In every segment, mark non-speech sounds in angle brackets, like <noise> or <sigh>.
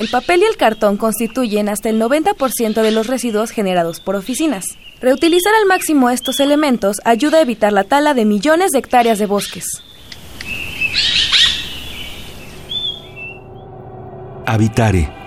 El papel y el cartón constituyen hasta el 90% de los residuos generados por oficinas. Reutilizar al máximo estos elementos ayuda a evitar la tala de millones de hectáreas de bosques. Habitare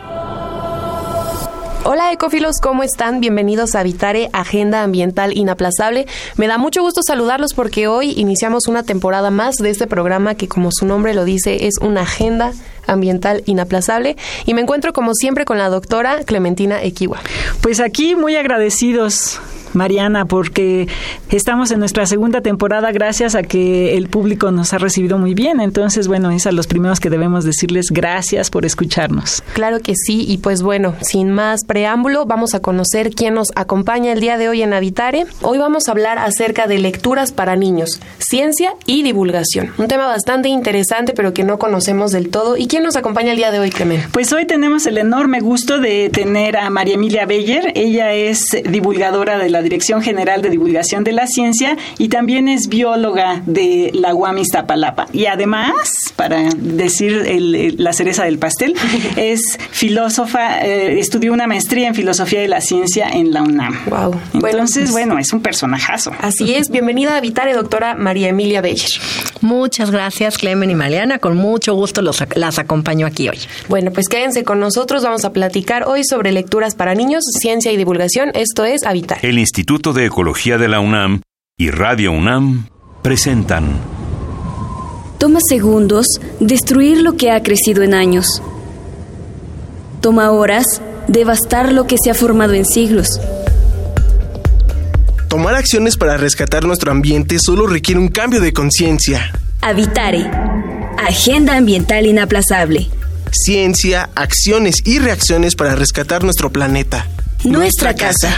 Hola ecofilos, ¿cómo están? Bienvenidos a Habitare, Agenda Ambiental Inaplazable. Me da mucho gusto saludarlos porque hoy iniciamos una temporada más de este programa que como su nombre lo dice es una agenda ambiental inaplazable y me encuentro como siempre con la doctora Clementina Equiwa. Pues aquí muy agradecidos Mariana, porque estamos en nuestra segunda temporada gracias a que el público nos ha recibido muy bien. Entonces, bueno, es a los primeros que debemos decirles gracias por escucharnos. Claro que sí, y pues bueno, sin más preámbulo, vamos a conocer quién nos acompaña el día de hoy en Habitare. Hoy vamos a hablar acerca de lecturas para niños, ciencia y divulgación. Un tema bastante interesante, pero que no conocemos del todo. ¿Y quién nos acompaña el día de hoy, Clemen? Pues hoy tenemos el enorme gusto de tener a María Emilia Beyer. Ella es divulgadora de la Dirección General de Divulgación de la Ciencia y también es bióloga de la UAM Iztapalapa. Y además, para decir la cereza del pastel, <laughs> es filósofa, eh, estudió una maestría en Filosofía de la Ciencia en la UNAM. Wow. Entonces, bueno, es un personajazo. Así es. Bienvenida a Vitare, doctora María Emilia Beyer. Muchas gracias, Clemen y Mariana. Con mucho gusto los, las acompaño aquí hoy. Bueno, pues quédense con nosotros. Vamos a platicar hoy sobre lecturas para niños, ciencia y divulgación. Esto es Habitar. El Instituto de Ecología de la UNAM y Radio UNAM presentan. Toma segundos destruir lo que ha crecido en años. Toma horas devastar lo que se ha formado en siglos. Tomar acciones para rescatar nuestro ambiente solo requiere un cambio de conciencia. Habitare. Agenda ambiental inaplazable. Ciencia, acciones y reacciones para rescatar nuestro planeta. Nuestra, casa.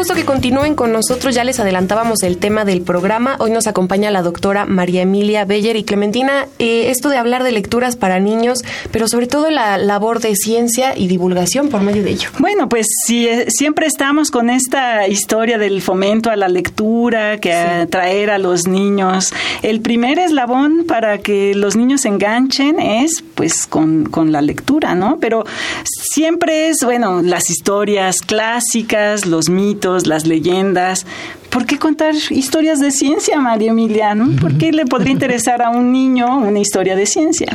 Gusto que continúen con nosotros. Ya les adelantábamos el tema del programa. Hoy nos acompaña la doctora María Emilia Beller y Clementina. Eh, esto de hablar de lecturas para niños, pero sobre todo la labor de ciencia y divulgación por medio de ello. Bueno, pues si, eh, siempre estamos con esta historia del fomento a la lectura, que atraer a los niños. El primer eslabón para que los niños se enganchen es pues con, con la lectura, ¿no? Pero siempre es, bueno, las historias clásicas, los mitos, las leyendas. ¿Por qué contar historias de ciencia, María Emiliano? ¿Por qué le podría interesar a un niño una historia de ciencia?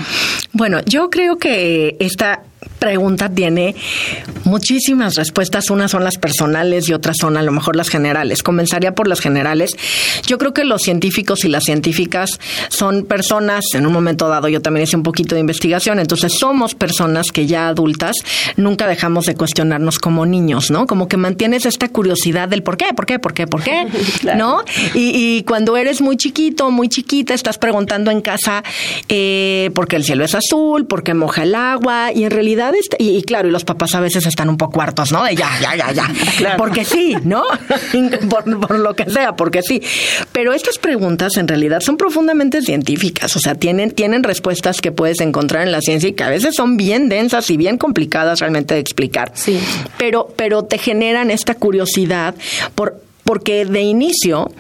Bueno, yo creo que esta pregunta tiene muchísimas respuestas. Unas son las personales y otras son a lo mejor las generales. Comenzaría por las generales. Yo creo que los científicos y las científicas son personas, en un momento dado yo también hice un poquito de investigación, entonces somos personas que ya adultas nunca dejamos de cuestionarnos como niños, ¿no? Como que mantienes esta curiosidad del por qué, por qué, por qué, por qué, <laughs> ¿no? Y, cuando eres muy chiquito, muy chiquita, estás preguntando en casa eh, por qué el cielo es azul, por qué moja el agua, y en realidad y, claro, y los papás a veces están un poco hartos, ¿no? De ya, ya, ya, ya. Porque sí, ¿no? <laughs> por, lo que sea, porque sí. Pero estas preguntas en realidad son profundamente científicas, o sea, tienen, tienen respuestas que puedes encontrar en la ciencia y que a veces son bien densas y bien complicadas realmente de explicar. Sí. Pero, pero te generan esta curiosidad por porque de inicio,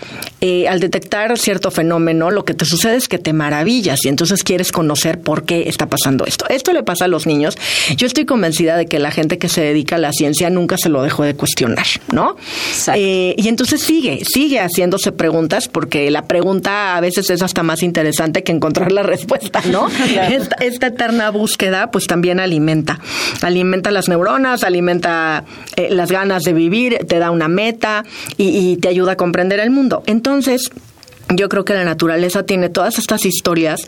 eh, al detectar cierto fenómeno, lo que te sucede es que te maravillas y entonces quieres conocer por qué está pasando esto. Esto le pasa a los niños. Yo estoy convencida de que la gente que se dedica a la ciencia nunca se lo dejó de cuestionar, ¿no? Eh, y entonces sigue, sigue haciéndose preguntas porque la pregunta a veces es hasta más interesante que encontrar la respuesta, ¿no? <laughs> esta, eterna búsqueda pues también alimenta, alimenta las neuronas, alimenta eh, las ganas de vivir, te da una meta y y te ayuda a comprender el mundo. Entonces, yo creo que la naturaleza tiene todas estas historias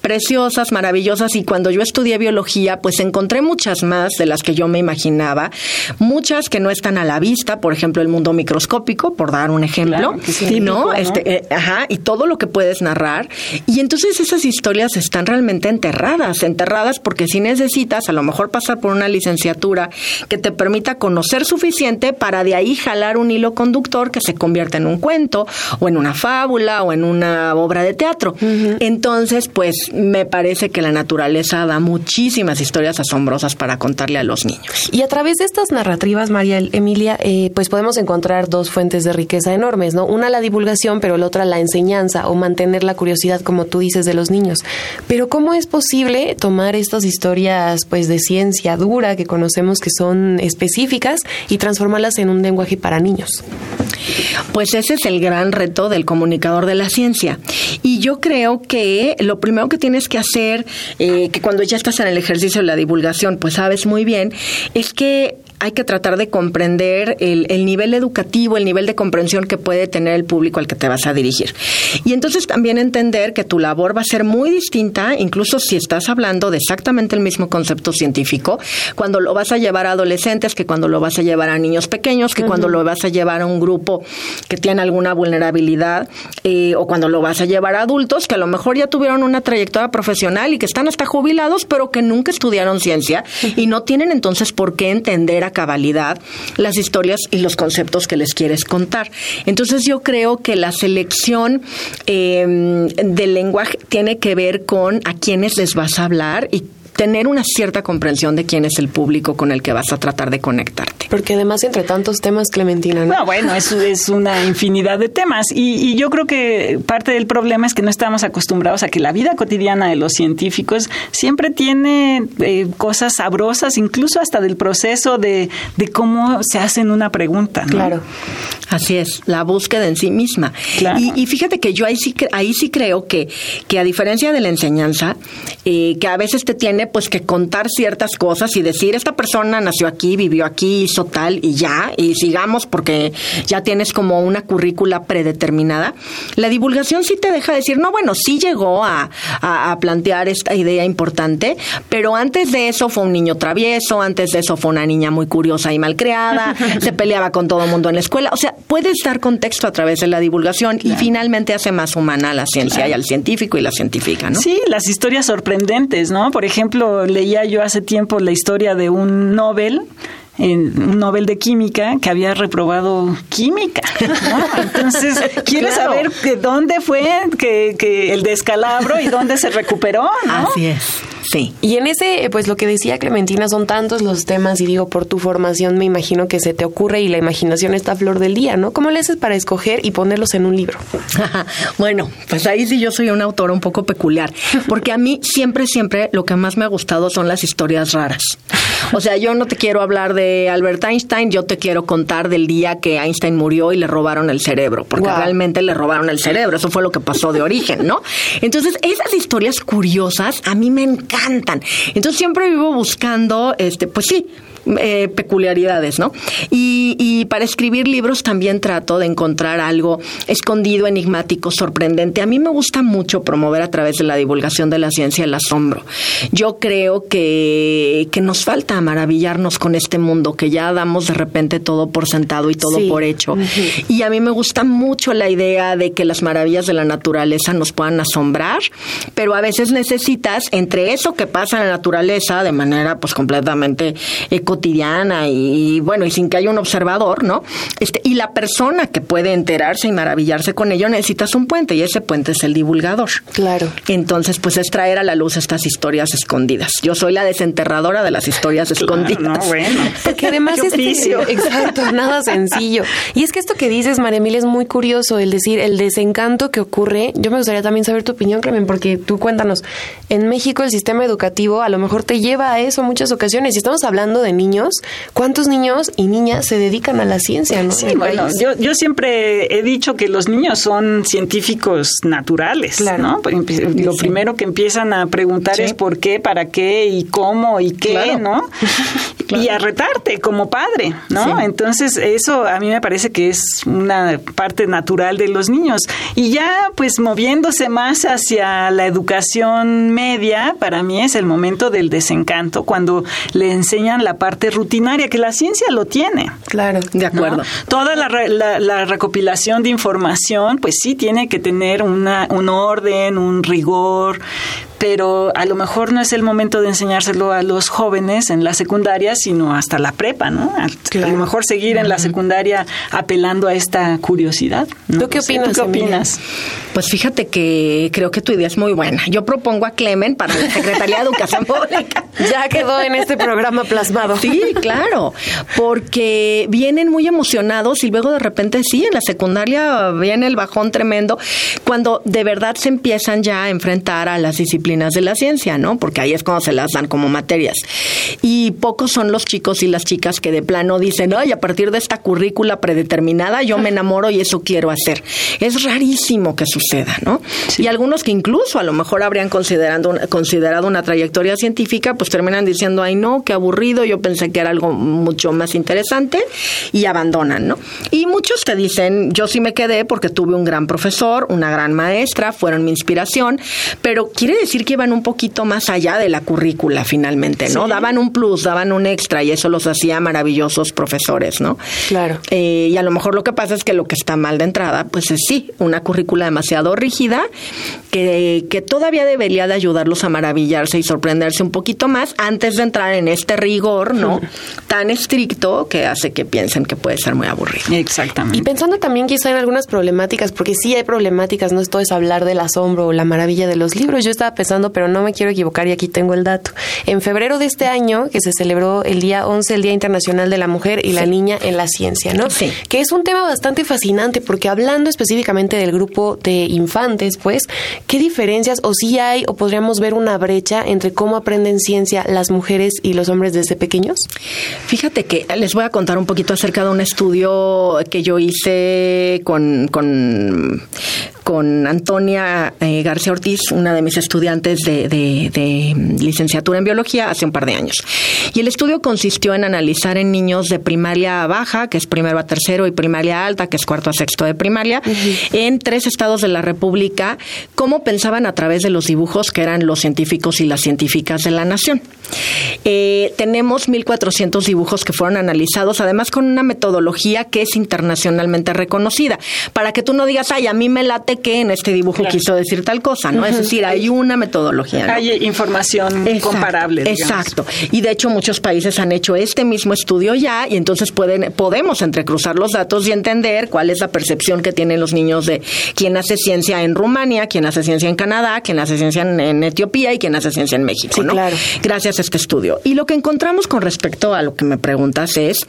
preciosas, maravillosas y cuando yo estudié biología pues encontré muchas más de las que yo me imaginaba, muchas que no están a la vista, por ejemplo el mundo microscópico, por dar un ejemplo, ¿no? Este, eh, ajá, y todo lo que puedes narrar y entonces esas historias están realmente enterradas, enterradas porque si necesitas a lo mejor pasar por una licenciatura que te permita conocer suficiente para de ahí jalar un hilo conductor que se convierta en un cuento o en una fábula o en una obra de teatro. Entonces, pues me parece que la naturaleza da muchísimas historias asombrosas para contarle a los niños. Y a través de estas narrativas, María Emilia, eh, pues podemos encontrar dos fuentes de riqueza enormes, ¿no? Una la divulgación, pero la otra la enseñanza o mantener la curiosidad, como tú dices, de los niños. Pero ¿cómo es posible tomar estas historias, pues, de ciencia dura que conocemos que son específicas y transformarlas en un lenguaje para niños? Pues ese es el gran reto del comunicador de la ciencia. Y yo creo que lo primero que tienes que hacer, eh, que cuando ya estás en el ejercicio de la divulgación, pues sabes muy bien, es que hay que tratar de comprender el, el, nivel educativo, el nivel de comprensión que puede tener el público al que te vas a dirigir. Y entonces también entender que tu labor va a ser muy distinta, incluso si estás hablando de exactamente el mismo concepto científico, cuando lo vas a llevar a adolescentes, que cuando lo vas a llevar a niños pequeños, que cuando lo vas a llevar a un grupo que tiene alguna vulnerabilidad, eh, o cuando lo vas a llevar a adultos que a lo mejor ya tuvieron una trayectoria profesional y que están hasta jubilados, pero que nunca estudiaron ciencia y no tienen entonces por qué entender cabalidad las historias y los conceptos que les quieres contar. Entonces yo creo que la selección eh, del lenguaje tiene que ver con a quiénes les vas a hablar y tener una cierta comprensión de quién es el público con el que vas a tratar de conectarte. Porque además entre tantos temas, Clementina, ¿no? bueno, eso es una infinidad de temas y, yo creo que parte del problema es que no estamos acostumbrados a que la vida cotidiana de los científicos siempre tiene eh, cosas sabrosas, incluso hasta del proceso de, de cómo se hacen una pregunta. ¿no? Claro. Así es, la búsqueda en sí misma. Y, fíjate que yo ahí sí, ahí sí creo que, que a diferencia de la enseñanza, eh, que a veces te tiene pues que contar ciertas cosas y decir, esta persona nació aquí, vivió aquí, hizo tal y ya, y sigamos porque ya tienes como una currícula predeterminada. La divulgación sí te deja decir, no, bueno, sí llegó a, a, plantear esta idea importante, pero antes de eso fue un niño travieso, antes de eso fue una niña muy curiosa y malcriada, <laughs> se peleaba con todo el mundo en la escuela. O sea, puedes dar contexto a través de la divulgación y finalmente hace más humana la ciencia y al científico y la científica, ¿no? Sí, las historias sorprendentes, ¿no? Por ejemplo, leía yo hace tiempo la historia de un Nobel en un Nobel de Química que había reprobado química. Entonces, <laughs> quiero saber de dónde fue que, que, el descalabro y dónde se recuperó. Así es. Sí. Y en ese, pues lo que decía Clementina, son tantos los temas y digo, por tu formación me imagino que se te ocurre y la imaginación está a flor del día, ¿no? ¿Cómo le haces para escoger y ponerlos en un libro? <laughs> bueno, pues ahí sí yo soy un autor un poco peculiar, porque a mí siempre, siempre lo que más me ha gustado son las historias raras. O sea, yo no te quiero hablar de Albert Einstein, yo te quiero contar del día que Einstein murió y le robaron el cerebro, porque realmente le robaron el cerebro, eso fue lo que pasó de origen, ¿no? Entonces, esas historias curiosas a mí me encantan. Entonces, siempre vivo buscando, este, pues sí, eh, peculiaridades, ¿no? Y, y, para escribir libros también trato de encontrar algo escondido, enigmático, sorprendente. A mí me gusta mucho promover a través de la divulgación de la ciencia el asombro. Yo creo que, que nos falta maravillarnos con este mundo, que ya damos de repente todo por sentado y todo por hecho. Y a mí me gusta mucho la idea de que las maravillas de la naturaleza nos puedan asombrar, pero a veces necesitas entre eso que pasa en la naturaleza de manera pues completamente cotidiana y, bueno, y sin que haya un observador, ¿no? Este, y la persona que puede enterarse y maravillarse con ello necesitas un puente y ese puente es el divulgador. Claro. Entonces, pues es traer a la luz estas historias escondidas. Yo soy la desenterradora de las historias <laughs> escondidas. no, bueno. <laughs> Porque además es <laughs> exacto, nada sencillo. Y es que esto que dices, María Emilia, es muy curioso, el decir, el desencanto que ocurre. Yo me gustaría también saber tu opinión, Clemen, porque tú cuéntanos, en México el sistema educativo a lo mejor te lleva a eso muchas ocasiones. Y estamos hablando de niños, ¿cuántos niños y niñas se dedican a la ciencia? Sí, bueno, yo, yo siempre he dicho que los niños son científicos naturales, ¿no? Lo primero que empiezan a preguntar es por qué, para qué y cómo y qué, ¿no? <laughs> y a retarte como padre, ¿no? Entonces, eso a mí me parece que es una parte natural de los niños. Y ya, pues, moviéndose más hacia la educación media, para mí es el momento del desencanto, cuando le enseñan la parte rutinaria, que la ciencia lo tiene. Claro. De acuerdo. Toda la, la, recopilación de información, pues sí, tiene que tener una, un orden, un rigor, pero a lo mejor no es el momento de enseñárselo a los jóvenes en la secundaria, sino hasta la prepa, ¿no? A, lo mejor seguir en la secundaria apelando a esta curiosidad. ¿Tú qué opinas? qué opinas? Pues fíjate que creo que tu idea es muy buena. Yo propongo a Clemen para la Secretaría de Educación Pública. <laughs> Ya quedó en este programa plasmado. Sí, claro, porque vienen muy emocionados y luego de repente sí, en la secundaria viene el bajón tremendo cuando de verdad se empiezan ya a enfrentar a las disciplinas de la ciencia, ¿no? Porque ahí es cuando se las dan como materias. Y pocos son los chicos y las chicas que de plano dicen, ay, a partir de esta currícula predeterminada yo me enamoro y eso quiero hacer. Es rarísimo que suceda, ¿no? Y algunos que incluso a lo mejor habrían considerado una, considerado una trayectoria científica, pues terminan diciendo, ay, no, qué aburrido, yo pensé que era algo mucho más interesante y abandonan, ¿no? Y muchos te dicen, yo sí me quedé porque tuve un gran profesor, una gran maestra, fueron mi inspiración, pero quiere decir que iban un poquito más allá de la currícula finalmente, ¿no? Daban un plus, daban un extra y eso los hacía maravillosos profesores, ¿no? Claro. Eh, y a lo mejor lo que pasa es que lo que está mal de entrada, pues es sí, una currícula demasiado rígida que, que todavía debería de ayudarlos a maravillarse y sorprenderse un poquito más antes de entrar en este rigor, ¿no? Tan estricto que hace que piensen que puede ser muy aburrido. Exactamente. Y pensando también quizá en algunas problemáticas, porque sí hay problemáticas, no esto es hablar del asombro o la maravilla de los libros. Yo estaba pensando, pero no me quiero equivocar y aquí tengo el dato. En febrero de este año, que se celebró el día 11, el Día Internacional de la Mujer y la Niña en la Ciencia, ¿no? Sí. Que es un tema bastante fascinante porque hablando específicamente del grupo de infantes, pues, ¿qué diferencias o si hay o podríamos ver una brecha entre cómo aprenden ciencia las mujeres y los hombres desde pequeños? Fíjate que les voy a contar un poquito acerca de un estudio que yo hice con, con, con Antonia eh, García Ortiz, una de mis estudiantes de, de, licenciatura en biología hace un par de años. Y el estudio consistió en analizar en niños de primaria baja, que es primero a tercero, y primaria alta, que es cuarto a sexto de primaria, en tres estados de la República, cómo pensaban a través de los dibujos que eran los científicos y las científicas de la nación. Eh, tenemos 1.400 dibujos que fueron analizados, además con una metodología que es internacionalmente reconocida, para que tú no digas, ay, a mí me late que en este dibujo quiso decir tal cosa, ¿no? Es decir, hay una metodología. Hay información comparable. Exacto. Y de hecho muchos países han hecho este mismo estudio ya y entonces pueden, podemos entrecruzar los datos y entender cuál es la percepción que tienen los niños de quién hace ciencia en Rumania, quién hace ciencia en Canadá, quién hace ciencia en, Etiopía y quién hace ciencia en México. Sí, claro. Gracias a este estudio. Y lo que encontramos con respecto a lo que me preguntas es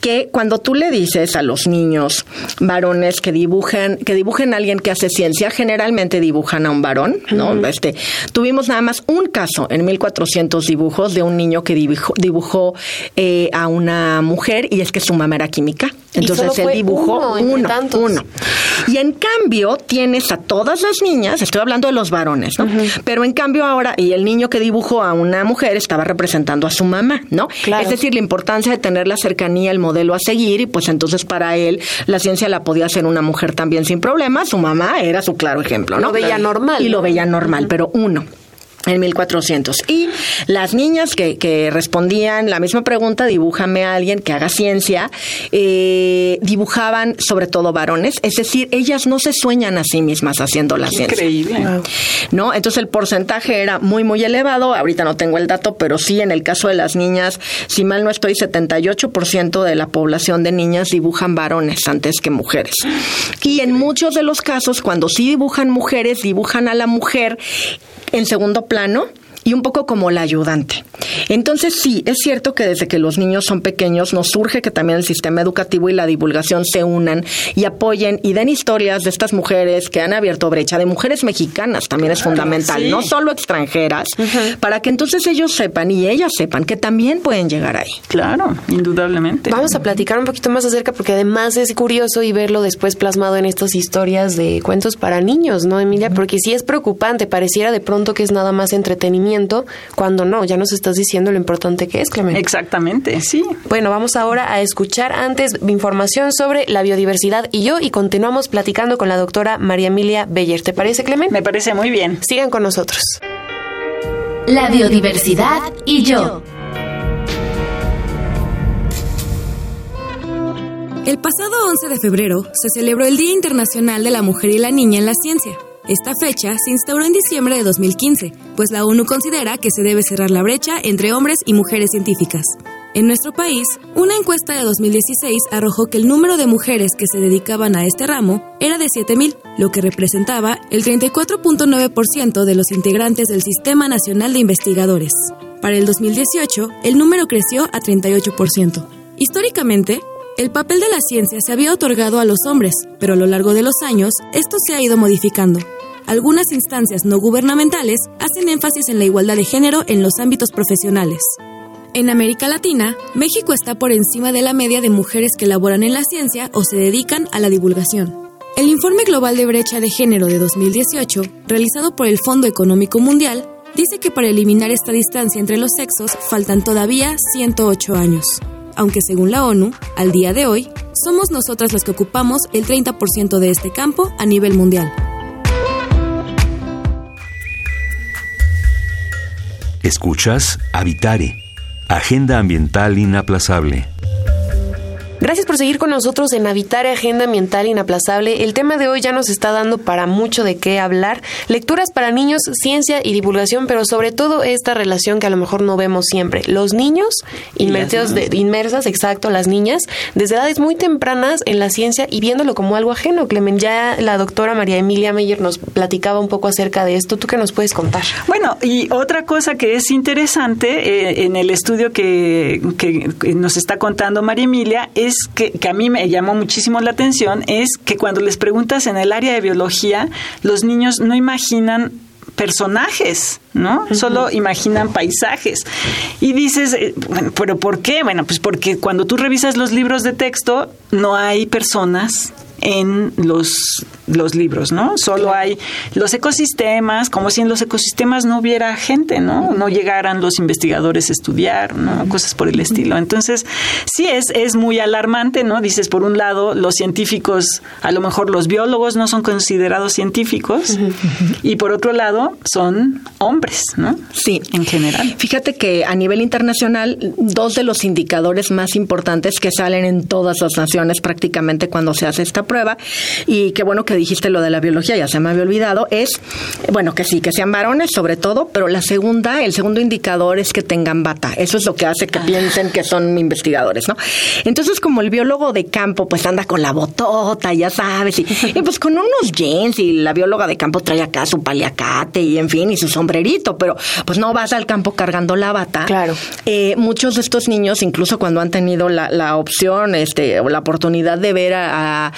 que cuando tú le dices a los niños varones que dibujen, que dibujen a alguien que hace ciencia, generalmente dibujan a un varón, ¿no? Este, tuvimos nada más un caso en 1400 dibujos de un niño que dibujó, dibujó eh, a una mujer y es que su mamá era química. Entonces él dibujó uno, uno, Y en cambio tienes a todas las niñas, estoy hablando de los varones, ¿no? Pero en cambio ahora, y el niño que dibujó a una mujer estaba representando a su mamá, ¿no? Es decir, la importancia de tener la cercanía, el modelo a seguir, y pues entonces para él la ciencia la podía hacer una mujer también sin problemas, su mamá era su claro ejemplo, ¿no? Lo veía normal. Y lo veía normal, pero uno en 1400. Y las niñas que, que, respondían la misma pregunta, dibújame a alguien que haga ciencia, eh, dibujaban sobre todo varones, es decir, ellas no se sueñan a sí mismas haciendo la ciencia. Increíble. ¿No? Entonces el porcentaje era muy, muy elevado, ahorita no tengo el dato, pero sí en el caso de las niñas, si mal no estoy, 78% de la población de niñas dibujan varones antes que mujeres. Y en muchos de los casos, cuando sí dibujan mujeres, dibujan a la mujer en segundo y un poco como la ayudante. Entonces sí, es cierto que desde que los niños son pequeños nos surge que también el sistema educativo y la divulgación se unan y apoyen y den historias de estas mujeres que han abierto brecha, de mujeres mexicanas también es fundamental, no solo extranjeras, para que entonces ellos sepan y ellas sepan que también pueden llegar ahí. Claro, indudablemente. Vamos a platicar un poquito más acerca porque además es curioso y verlo después plasmado en estas historias de cuentos para niños, ¿no, Emilia? Porque sí es preocupante, pareciera de pronto que es nada más entretenimiento, cuando no, ya nos estás diciendo diciendo lo importante que es, Clemente. Exactamente, sí. Bueno, vamos ahora a escuchar antes información sobre la biodiversidad y yo y continuamos platicando con la doctora María Emilia Beller. ¿Te parece, Clemente? Me parece muy bien. Sigan con nosotros. La biodiversidad y yo. El pasado 11 de febrero se celebró el Día Internacional de la Mujer y la Niña en la Ciencia. Esta fecha se instauró en diciembre de 2015, pues la ONU considera que se debe cerrar la brecha entre hombres y mujeres científicas. En nuestro país, una encuesta de 2016 arrojó que el número de mujeres que se dedicaban a este ramo era de 7.000, lo que representaba el 34.9% de los integrantes del Sistema Nacional de Investigadores. Para el 2018, el número creció a 38%. Históricamente, el papel de la ciencia se había otorgado a los hombres, pero a lo largo de los años esto se ha ido modificando. Algunas instancias no gubernamentales hacen énfasis en la igualdad de género en los ámbitos profesionales. En América Latina, México está por encima de la media de mujeres que laboran en la ciencia o se dedican a la divulgación. El Informe Global de Brecha de Género de 2018, realizado por el Fondo Económico Mundial, dice que para eliminar esta distancia entre los sexos faltan todavía 108 años aunque según la ONU, al día de hoy, somos nosotras las que ocupamos el 30% de este campo a nivel mundial. Escuchas Habitare, Agenda Ambiental Inaplazable. Gracias por seguir con nosotros en Habitar Agenda Ambiental Inaplazable. El tema de hoy ya nos está dando para mucho de qué hablar. Lecturas para niños, ciencia y divulgación, pero sobre todo esta relación que a lo mejor no vemos siempre. Los niños inmersos, de, inmersas, exacto, las niñas, desde edades muy tempranas en la ciencia y viéndolo como algo ajeno. Clemen, ya la doctora María Emilia Meyer nos platicaba un poco acerca de esto. ¿Tú qué nos puedes contar? Bueno, y otra cosa que es interesante eh, en el estudio que, que nos está contando María Emilia es que, a mí me llamó muchísimo la atención es que cuando les preguntas en el área de biología, los niños no imaginan personajes, ¿no? Solo imaginan paisajes. Y dices, eh, bueno, pero ¿por qué? Bueno, pues porque cuando tú revisas los libros de texto, no hay personas en los, los libros, ¿no? Solo hay los ecosistemas, como si en los ecosistemas no hubiera gente, ¿no? No llegaran los investigadores a estudiar, ¿no? Cosas por el estilo. Entonces, sí es, es muy alarmante, ¿no? Dices, por un lado, los científicos, a lo mejor los biólogos no son considerados científicos, y por otro lado, son hombres, ¿no? Sí. En general. Fíjate que a nivel internacional, dos de los indicadores más importantes que salen en todas las naciones prácticamente cuando se hace esta prueba y qué bueno que dijiste lo de la biología, ya se me había olvidado, es, bueno, que sí, que sean varones sobre todo, pero la segunda, el segundo indicador es que tengan bata. Eso es lo que hace que piensen que son investigadores, ¿no? Entonces, como el biólogo de campo, pues anda con la botota, ya sabes, y, pues con unos jeans y la bióloga de campo trae acá su paliacate y en fin, y su sombrerito, pero pues no vas al campo cargando la bata. Claro. Eh, muchos de estos niños, incluso cuando han tenido la, la opción este, o la oportunidad de ver a, a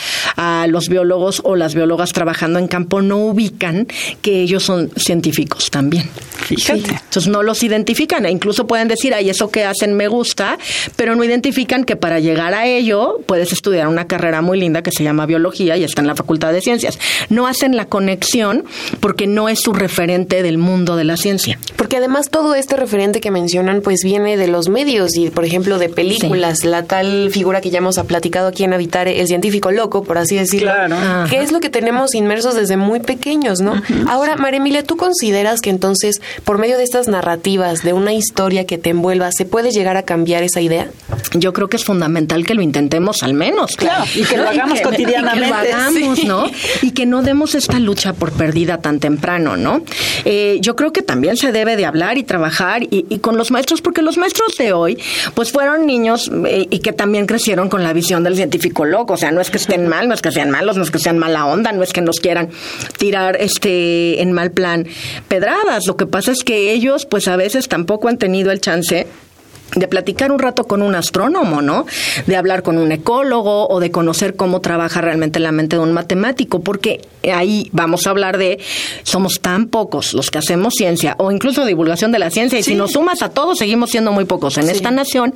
los biólogos o las biólogas trabajando en campo no ubican que ellos son científicos también. Fíjate. Entonces no los identifican e incluso pueden decir, ay, eso que hacen me gusta, pero no identifican que para llegar a ello puedes estudiar una carrera muy linda que se llama biología y está en la Facultad de Ciencias. No hacen la conexión porque no es su referente del mundo de la ciencia. Porque además todo este referente que mencionan pues viene de los medios y por ejemplo de películas, la tal figura que ya hemos platicado aquí en Habitar, el científico loco, por así decirlo, Claro. que es lo que tenemos inmersos desde muy pequeños, ¿no? Ahora, María Emilia, ¿tú consideras que entonces por medio de estas narrativas, de una historia que te envuelva, se puede llegar a cambiar esa idea? Yo creo que es fundamental que lo intentemos al menos. Claro, y que lo hagamos cotidianamente, Y que lo hagamos, sí. ¿no? Y que no demos esta lucha por perdida tan temprano, ¿no? Eh, yo creo que también se debe de hablar y trabajar y, y con los maestros, porque los maestros de hoy, pues fueron niños eh, y que también crecieron con la visión del científico loco. O sea, no es que estén mal, <laughs> no es que sean malos, no es que sean mala onda, no es que nos quieran tirar este en mal plan pedradas. Lo que pasa es que ellos, pues a veces tampoco han tenido el chance de platicar un rato con un astrónomo, ¿no? De hablar con un ecólogo o de conocer cómo trabaja realmente la mente de un matemático, porque ahí vamos a hablar de somos tan pocos los que hacemos ciencia o incluso divulgación de la ciencia y si nos sumas a todos seguimos siendo muy pocos en esta nación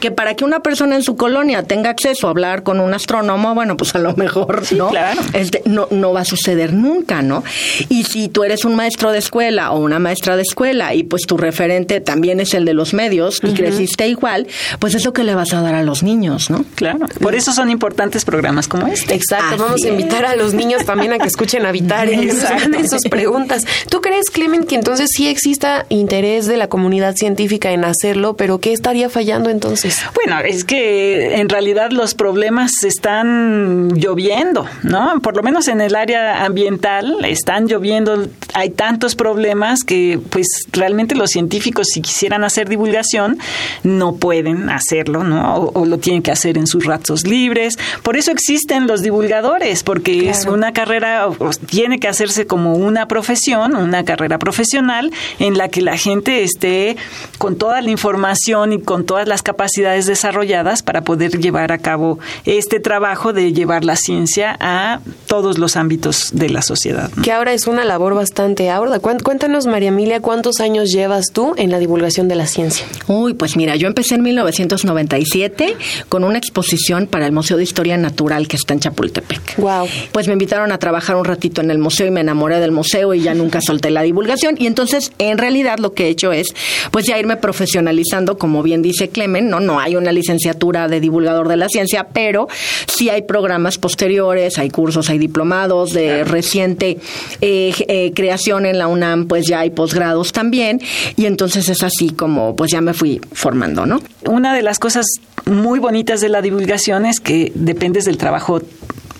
que para que una persona en su colonia tenga acceso a hablar con un astrónomo, bueno, pues a lo mejor no, este, no no va a suceder nunca, ¿no? Y si tú eres un maestro de escuela o una maestra de escuela y pues tu referente también es el de los medios y creciste igual, pues es lo que le vas a dar a los niños, ¿no? Claro. Por eso son importantes programas como este. Exacto. Vamos a invitar a los niños también a que escuchen Habitar y hagan sus preguntas. ¿Tú crees, Clemen, que entonces sí exista interés de la comunidad científica en hacerlo, pero qué estaría fallando entonces? Bueno, es que en realidad los problemas están lloviendo, ¿no? Por lo menos en el área ambiental están lloviendo, hay tantos problemas que pues realmente los científicos si quisieran hacer divulgación no pueden hacerlo, ¿no? O, lo tienen que hacer en sus ratos libres. Por eso existen los divulgadores, porque es una carrera, tiene que hacerse como una profesión, una carrera profesional en la que la gente esté con toda la información y con todas las capacidades desarrolladas para poder llevar a cabo este trabajo de llevar la ciencia a todos los ámbitos de la sociedad. Que ahora es una labor bastante ardua. Cuéntanos, María Emilia, ¿cuántos años llevas tú en la divulgación de la ciencia? Uy, pues mira, yo empecé en 1997 con una exposición para el Museo de Historia Natural que está en Chapultepec. Wow. Pues me invitaron a trabajar un ratito en el museo y me enamoré del museo y ya nunca solté la divulgación. Y entonces, en realidad, lo que he hecho es, pues ya irme profesionalizando, como bien dice Clemen, ¿no? No hay una licenciatura de divulgador de la ciencia, pero sí hay programas posteriores, hay cursos, hay diplomados de reciente eh, eh, creación en la UNAM, pues ya hay posgrados también. Y entonces es así como, pues ya me fui formando, ¿no? Una de las cosas muy bonitas de la divulgación es que dependes del trabajo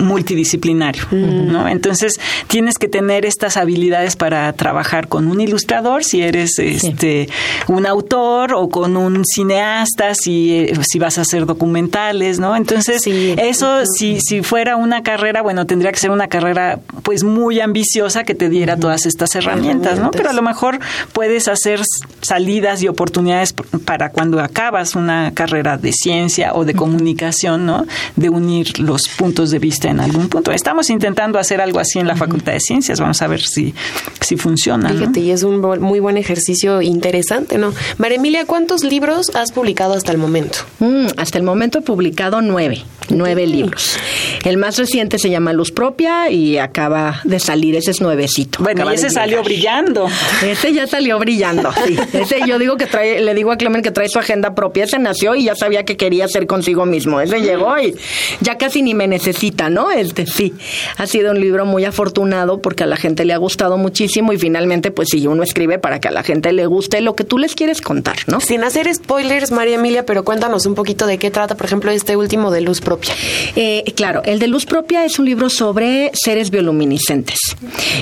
multidisciplinario, ¿no? Entonces tienes que tener estas habilidades para trabajar con un ilustrador, si eres este un autor o con un cineasta, si, eh, si vas a hacer documentales, ¿no? Entonces eso si si fuera una carrera, bueno, tendría que ser una carrera pues muy ambiciosa que te diera todas estas herramientas, ¿no? Pero a lo mejor puedes hacer salidas y oportunidades para cuando acabas una carrera de ciencia o de comunicación, ¿no? De unir los puntos de vista en algún punto. Estamos intentando hacer algo así en la Facultad de Ciencias, vamos a ver si, si funciona. Fíjate, y es un muy buen ejercicio interesante, ¿no? María Emilia, ¿cuántos libros has publicado hasta el momento? Mm, hasta el momento he publicado nueve, nueve libros. El más reciente se llama Luz Propia y acaba de salir, ese es nuevecito. Bueno, y ese salió brillando. Ese ya salió brillando, <laughs> sí. Ese yo digo que trae, le digo a Clemen que trae su agenda propia, ese nació y ya sabía que quería ser consigo mismo. Ese llegó y ya casi ni me necesita, ¿no? Este, sí, ha sido un libro muy afortunado porque a la gente le ha gustado muchísimo y finalmente, pues si uno escribe para que a la gente le guste lo que tú les quieres contar, ¿no? Sin hacer spoilers, María Emilia, pero cuéntanos un poquito de qué trata, por ejemplo, este último de Luz Propia. Eh, claro, el de Luz Propia es un libro sobre seres bioluminiscentes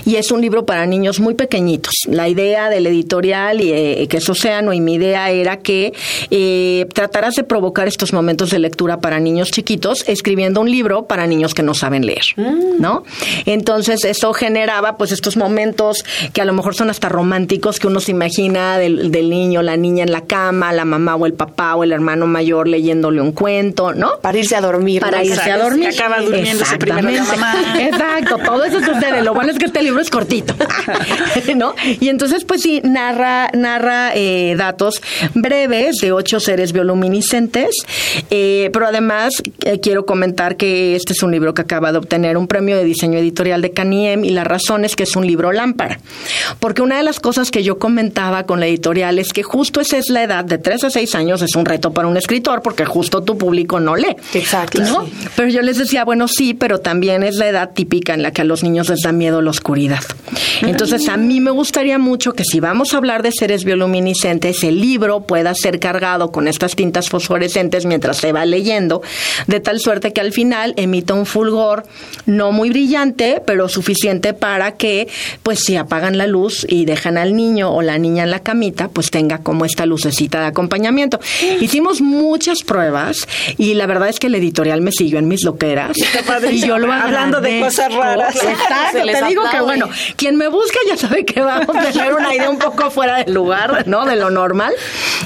y es un libro para niños muy pequeñitos. La idea del editorial y eh, que es Océano y mi idea era que eh, tratarás de provocar estos momentos de lectura para niños chiquitos escribiendo un libro para niños que no saben leer, mm. ¿no? Entonces eso generaba pues estos momentos que a lo mejor son hasta románticos que uno se imagina del, niño, la niña en la cama, la mamá o el papá o el hermano mayor leyéndole un cuento, ¿no? Para irse a dormir. Para irse a dormir. Que acaba durmiéndose primero la mamá. <laughs> Exacto, todo eso sucede. Lo bueno es que este libro es cortito, <laughs> ¿no? Y entonces pues sí, narra, narra eh, datos breves de ocho seres bioluminiscentes, eh, pero además eh, quiero comentar que este es un libro que acaba de obtener un premio de diseño editorial de Caniem y la razón es que es un libro lámpara. Porque una de las cosas que yo comentaba con la editorial es que justo esa es la edad de 3 a 6 años, es un reto para un escritor porque justo tu público no lee. Exacto. Pero yo les decía, bueno, sí, pero también es la edad típica en la que a los niños les da miedo la oscuridad. Entonces, a mí me gustaría mucho que si vamos a hablar de seres bioluminiscentes, el libro pueda ser cargado con estas tintas fosforescentes mientras se va leyendo, de tal suerte que al final emita un full fulgor no muy brillante, pero suficiente para que, pues si apagan la luz y dejan al niño o la niña en la camita, pues tenga como esta lucecita de acompañamiento. Hicimos muchas pruebas y la verdad es que el editorial me siguió en mis loqueras. Y yo lo Hablando de cosas raras. Exacto, <laughs> te digo que bueno, quien me busca ya sabe que vamos a tener una idea un poco fuera del lugar, ¿no? De lo normal.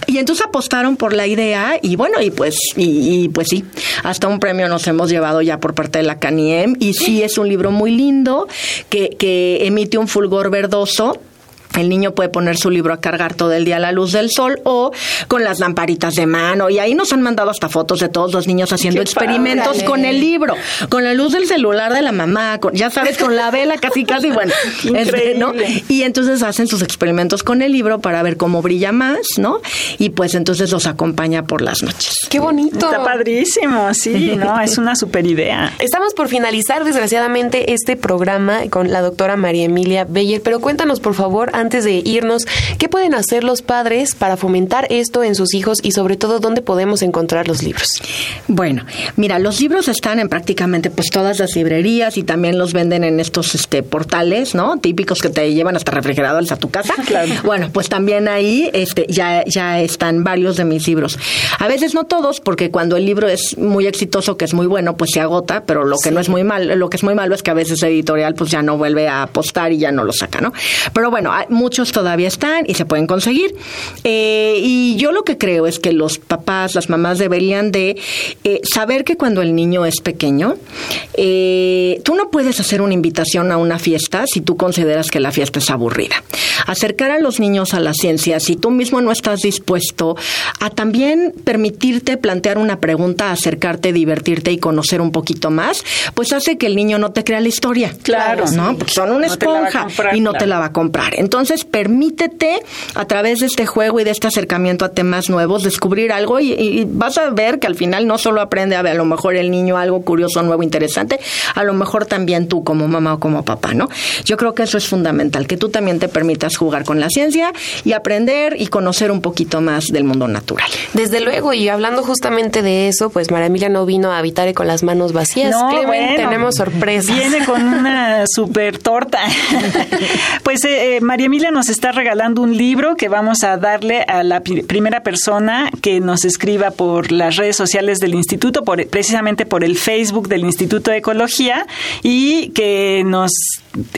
Y entonces apostaron por la idea y bueno, y pues, y, pues sí, hasta un premio nos hemos llevado ya por parte de la CANIEM y sí es un libro muy lindo que, que emite un fulgor verdoso el niño puede poner su libro a cargar todo el día a la luz del sol o con las lamparitas de mano. Y ahí nos han mandado hasta fotos de todos los niños haciendo experimentos con el libro, con la luz del celular de la mamá, con, ya sabes, con la vela casi, casi, bueno. <laughs> Este, ¿no? Y entonces hacen sus experimentos con el libro para ver cómo brilla más, ¿no? Y pues entonces los acompaña por las noches. ¡Qué bonito! Está padrísimo, sí, ¿no? <laughs> Es una super idea. Estamos por finalizar, desgraciadamente, este programa con la doctora María Emilia Beyer, pero cuéntanos, por favor, antes de irnos, ¿qué pueden hacer los padres para fomentar esto en sus hijos y sobre todo dónde podemos encontrar los libros? Bueno, mira, los libros están en prácticamente pues todas las librerías y también los venden en estos este portales, ¿no? Típicos que te llevan hasta refrigeradores a tu casa. <laughs> Claro. Bueno, pues también ahí este ya ya están varios de mis libros. A veces no todos porque cuando el libro es muy exitoso, que es muy bueno, pues se agota, pero lo que no es muy mal, lo que es muy malo es que a veces editorial pues ya no vuelve a apostar y ya no lo saca, ¿no? Pero bueno, muchos todavía están y se pueden conseguir. Eh, y yo lo que creo es que los papás, las mamás deberían de eh, saber que cuando el niño es pequeño, eh, tú no puedes hacer una invitación a una fiesta si tú consideras que la fiesta es aburrida. Acercar a los niños a la ciencia, si tú mismo no estás dispuesto a también permitirte plantear una pregunta, acercarte, divertirte y conocer un poquito más, pues hace que el niño no te crea la historia. Claro. ¿no? Porque son una esponja y no te la va a comprar. Entonces, permítete a través de este juego y de este acercamiento a temas nuevos descubrir algo y, vas a ver que al final no solo aprende a ver a lo mejor el niño algo curioso, nuevo, interesante, a lo mejor también tú como mamá o como papá, ¿no? Yo creo que eso es fundamental, que tú también te permitas jugar con la ciencia y aprender y conocer un poquito más del mundo natural. Desde luego, y hablando justamente de eso, pues María Emilia no vino a habitar con las manos vacías. No, tenemos sorpresa. Viene con una <laughs> super torta. <laughs> pues eh, eh, María Emilia nos está regalando un libro que vamos a darle a la primera persona que nos escriba por las redes sociales del instituto, por, precisamente por el Facebook del Instituto de Ecología, y que nos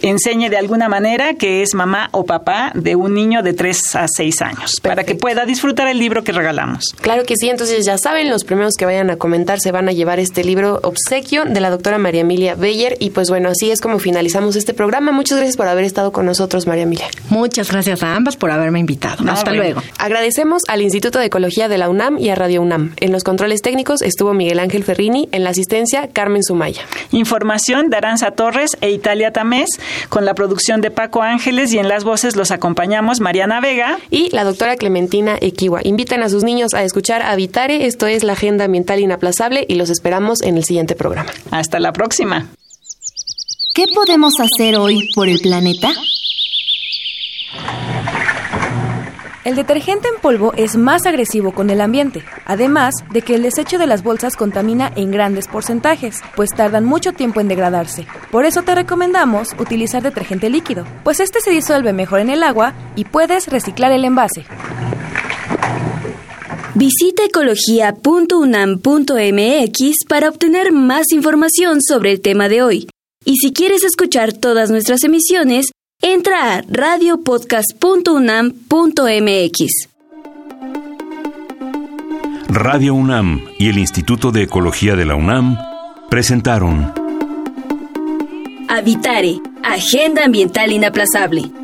enseñe de alguna manera que es mamá o papá de un niño de 3 a 6 años, para que pueda disfrutar el libro que regalamos. Claro que sí, entonces ya saben, los primeros que vayan a comentar se van a llevar este libro obsequio de la doctora María Emilia Beyer, y pues bueno, así es como finalizamos este programa. Muchas gracias por haber estado con nosotros, María Emilia. Muchas gracias a ambas por haberme invitado. Hasta luego. Agradecemos al Instituto de Ecología de la UNAM y a Radio UNAM. En los controles técnicos estuvo Miguel Ángel Ferrini, en la asistencia Carmen Sumaya. Información de Aranza Torres e Italia Con la producción de Paco Ángeles y en las voces los acompañamos Mariana Vega y la doctora Clementina Equiwa. Invitan a sus niños a escuchar Habitare, esto es la Agenda Ambiental Inaplazable y los esperamos en el siguiente programa. Hasta la próxima. ¿Qué podemos hacer hoy por el planeta? El detergente en polvo es más agresivo con el ambiente, además de que el desecho de las bolsas contamina en grandes porcentajes, pues tardan mucho tiempo en degradarse. Por eso te recomendamos utilizar detergente líquido, pues este se disuelve mejor en el agua y puedes reciclar el envase. Visita ecología.unam.mx para obtener más información sobre el tema de hoy. Y si quieres escuchar todas nuestras emisiones, Entra a radiopodcast.unam.mx. Radio UNAM y el Instituto de Ecología de la UNAM presentaron Habitare, Agenda Ambiental Inaplazable